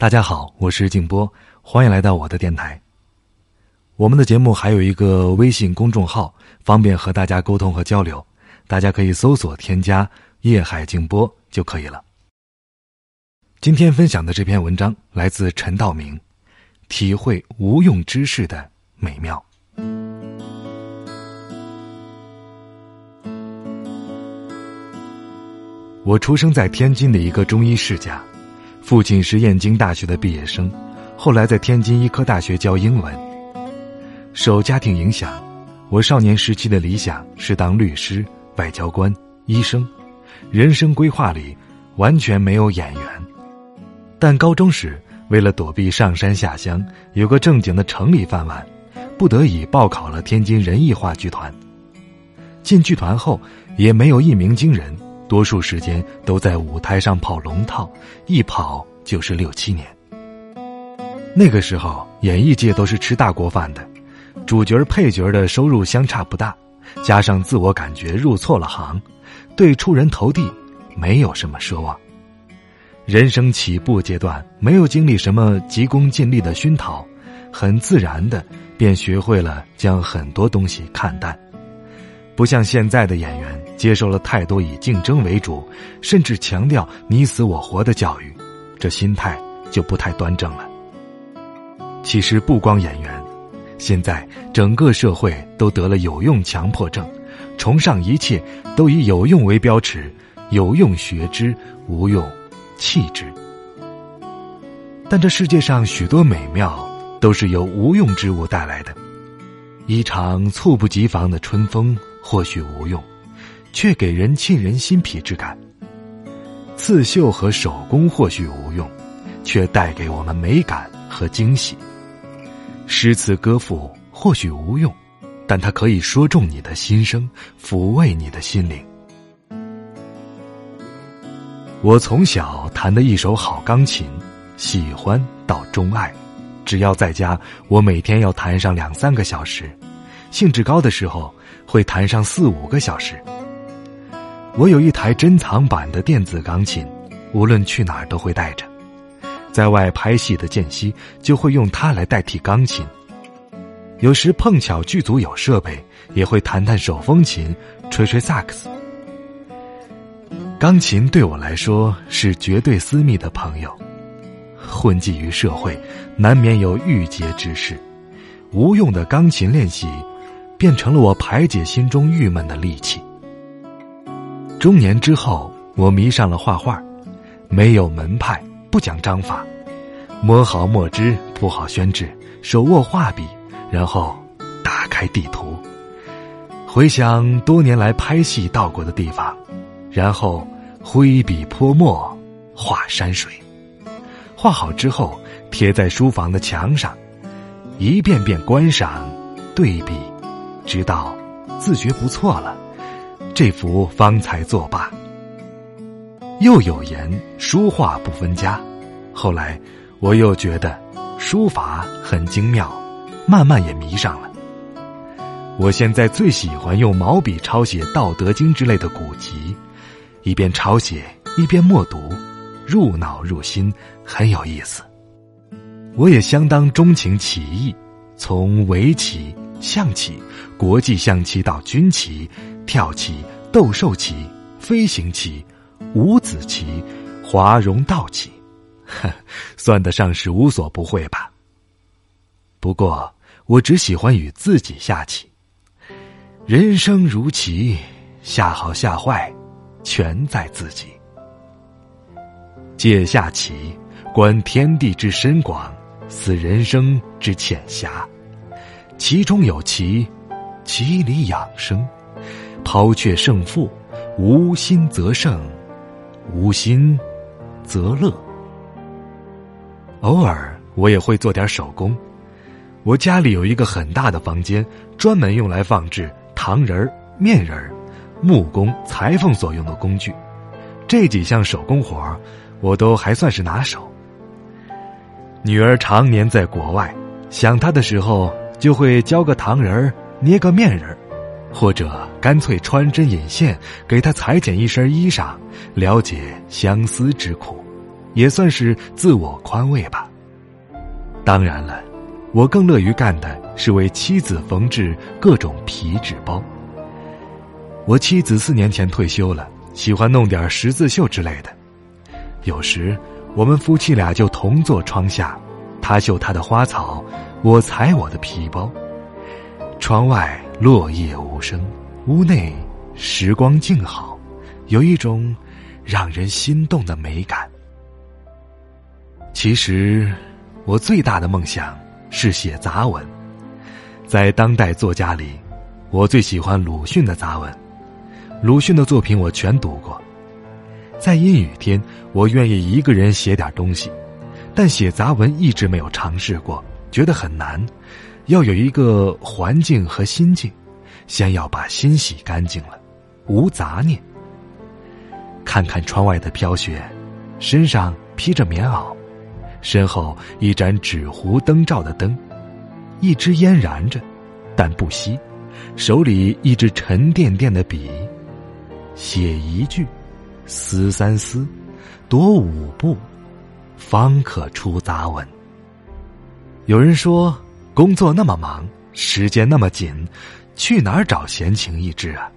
大家好，我是静波，欢迎来到我的电台。我们的节目还有一个微信公众号，方便和大家沟通和交流，大家可以搜索添加“叶海静波”就可以了。今天分享的这篇文章来自陈道明，体会无用之事的美妙。我出生在天津的一个中医世家，父亲是燕京大学的毕业生，后来在天津医科大学教英文。受家庭影响，我少年时期的理想是当律师、外交官、医生，人生规划里完全没有演员。但高中时，为了躲避上山下乡，有个正经的城里饭碗，不得已报考了天津人艺话剧团。进剧团后，也没有一鸣惊人。多数时间都在舞台上跑龙套，一跑就是六七年。那个时候，演艺界都是吃大锅饭的，主角配角的收入相差不大，加上自我感觉入错了行，对出人头地没有什么奢望。人生起步阶段，没有经历什么急功近利的熏陶，很自然的便学会了将很多东西看淡，不像现在的演员。接受了太多以竞争为主，甚至强调你死我活的教育，这心态就不太端正了。其实不光演员，现在整个社会都得了有用强迫症，崇尚一切都以有用为标尺，有用学之，无用弃之。但这世界上许多美妙都是由无用之物带来的，一场猝不及防的春风或许无用。却给人沁人心脾之感。刺绣和手工或许无用，却带给我们美感和惊喜。诗词歌赋或许无用，但它可以说中你的心声，抚慰你的心灵。我从小弹的一手好钢琴，喜欢到钟爱，只要在家，我每天要弹上两三个小时，兴致高的时候会弹上四五个小时。我有一台珍藏版的电子钢琴，无论去哪儿都会带着。在外拍戏的间隙，就会用它来代替钢琴。有时碰巧剧组有设备，也会弹弹手风琴，吹吹萨克斯。钢琴对我来说是绝对私密的朋友。混迹于社会，难免有郁结之事。无用的钢琴练习，变成了我排解心中郁闷的利器。中年之后，我迷上了画画，没有门派，不讲章法，摸好墨汁，铺好宣纸，手握画笔，然后打开地图，回想多年来拍戏到过的地方，然后挥笔泼墨画山水，画好之后贴在书房的墙上，一遍遍观赏对比，直到自觉不错了。这幅方才作罢。又有言书画不分家，后来我又觉得书法很精妙，慢慢也迷上了。我现在最喜欢用毛笔抄写《道德经》之类的古籍，一边抄写一边默读，入脑入心，很有意思。我也相当钟情棋艺，从围棋、象棋、国际象棋到军棋。跳棋、斗兽棋、飞行棋、五子棋、华容道棋，算得上是无所不会吧。不过，我只喜欢与自己下棋。人生如棋，下好下坏，全在自己。借下棋，观天地之深广，思人生之浅狭。棋中有棋，棋里养生。抛却胜负，无心则胜，无心则乐。偶尔我也会做点手工。我家里有一个很大的房间，专门用来放置糖人儿、面人儿、木工、裁缝所用的工具。这几项手工活儿，我都还算是拿手。女儿常年在国外，想她的时候，就会教个糖人儿，捏个面人儿。或者干脆穿针引线，给他裁剪一身衣裳，了解相思之苦。也算是自我宽慰吧。当然了，我更乐于干的是为妻子缝制各种皮质包。我妻子四年前退休了，喜欢弄点十字绣之类的。有时我们夫妻俩就同坐窗下，她绣她的花草，我裁我的皮包。窗外落叶无声，屋内时光静好，有一种让人心动的美感。其实，我最大的梦想是写杂文。在当代作家里，我最喜欢鲁迅的杂文。鲁迅的作品我全读过。在阴雨天，我愿意一个人写点东西，但写杂文一直没有尝试过，觉得很难。要有一个环境和心境，先要把心洗干净了，无杂念。看看窗外的飘雪，身上披着棉袄，身后一盏纸糊灯罩的灯，一支烟燃着，但不熄，手里一支沉甸甸的笔，写一句，思三思，踱五步，方可出杂文。有人说。工作那么忙，时间那么紧，去哪儿找闲情逸致啊？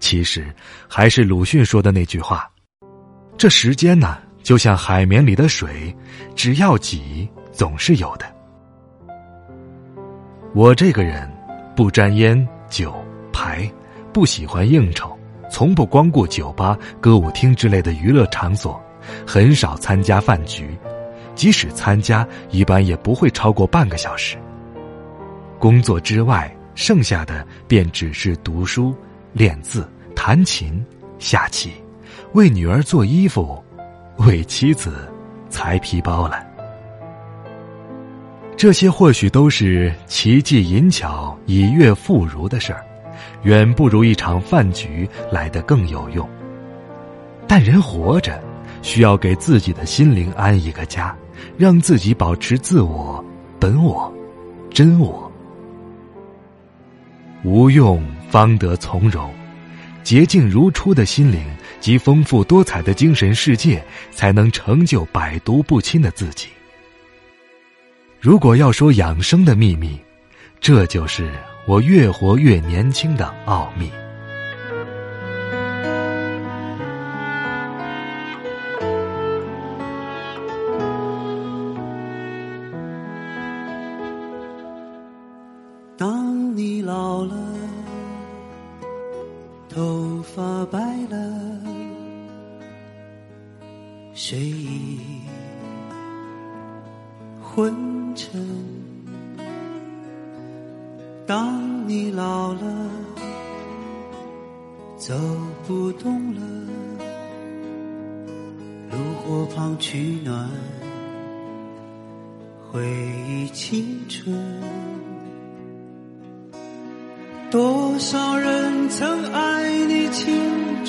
其实，还是鲁迅说的那句话：这时间呢，就像海绵里的水，只要挤，总是有的。我这个人不沾烟酒牌，不喜欢应酬，从不光顾酒吧、歌舞厅之类的娱乐场所，很少参加饭局。即使参加，一般也不会超过半个小时。工作之外，剩下的便只是读书、练字、弹琴、下棋，为女儿做衣服，为妻子裁皮包了。这些或许都是奇技淫巧、以悦妇孺的事儿，远不如一场饭局来得更有用。但人活着，需要给自己的心灵安一个家。让自己保持自我、本我、真我，无用方得从容，洁净如初的心灵及丰富多彩的精神世界，才能成就百毒不侵的自己。如果要说养生的秘密，这就是我越活越年轻的奥秘。睡意昏沉。当你老了，走不动了，炉火旁取暖，回忆青春。多少人曾爱你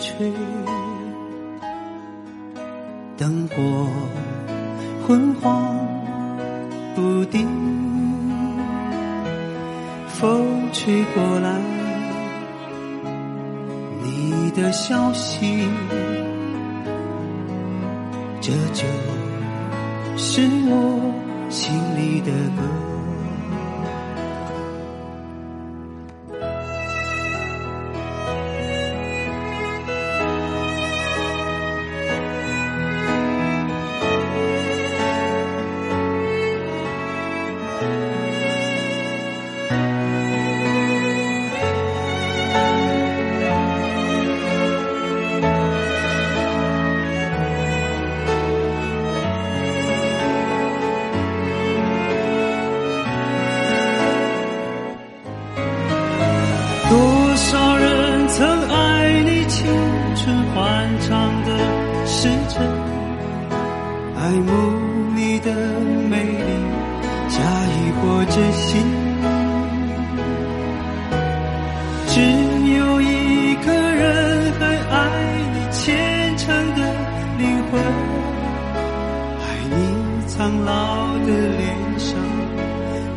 眉低垂。灯火昏黄不定，风吹过来，你的消息，这就是我心里的歌。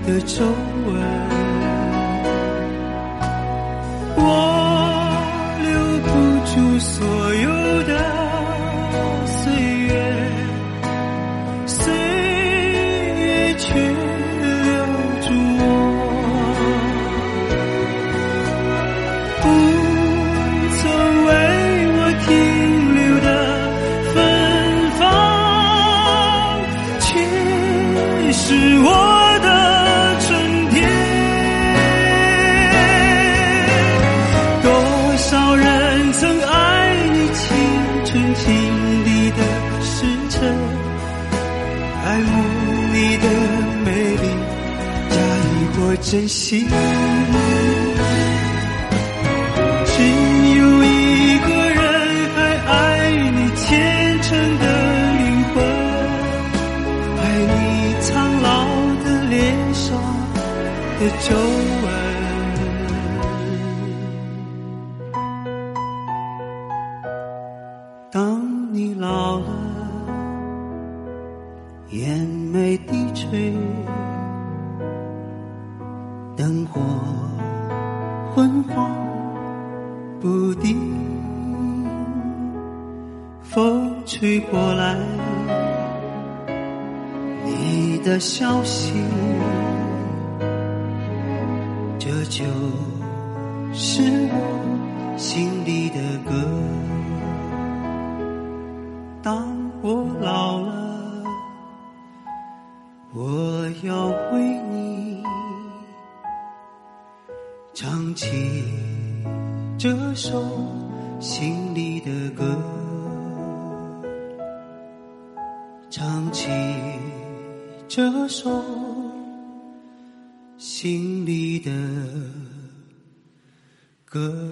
的皱纹。我留不住所有意或真心。只有一个人还爱你虔诚的灵魂，爱你苍老的脸上的皱纹。当你老了，眼眉低垂，灯火昏黄不定，风吹过来，你的消息，这就是我心里的歌。这首心里的歌，唱起这首心里的歌。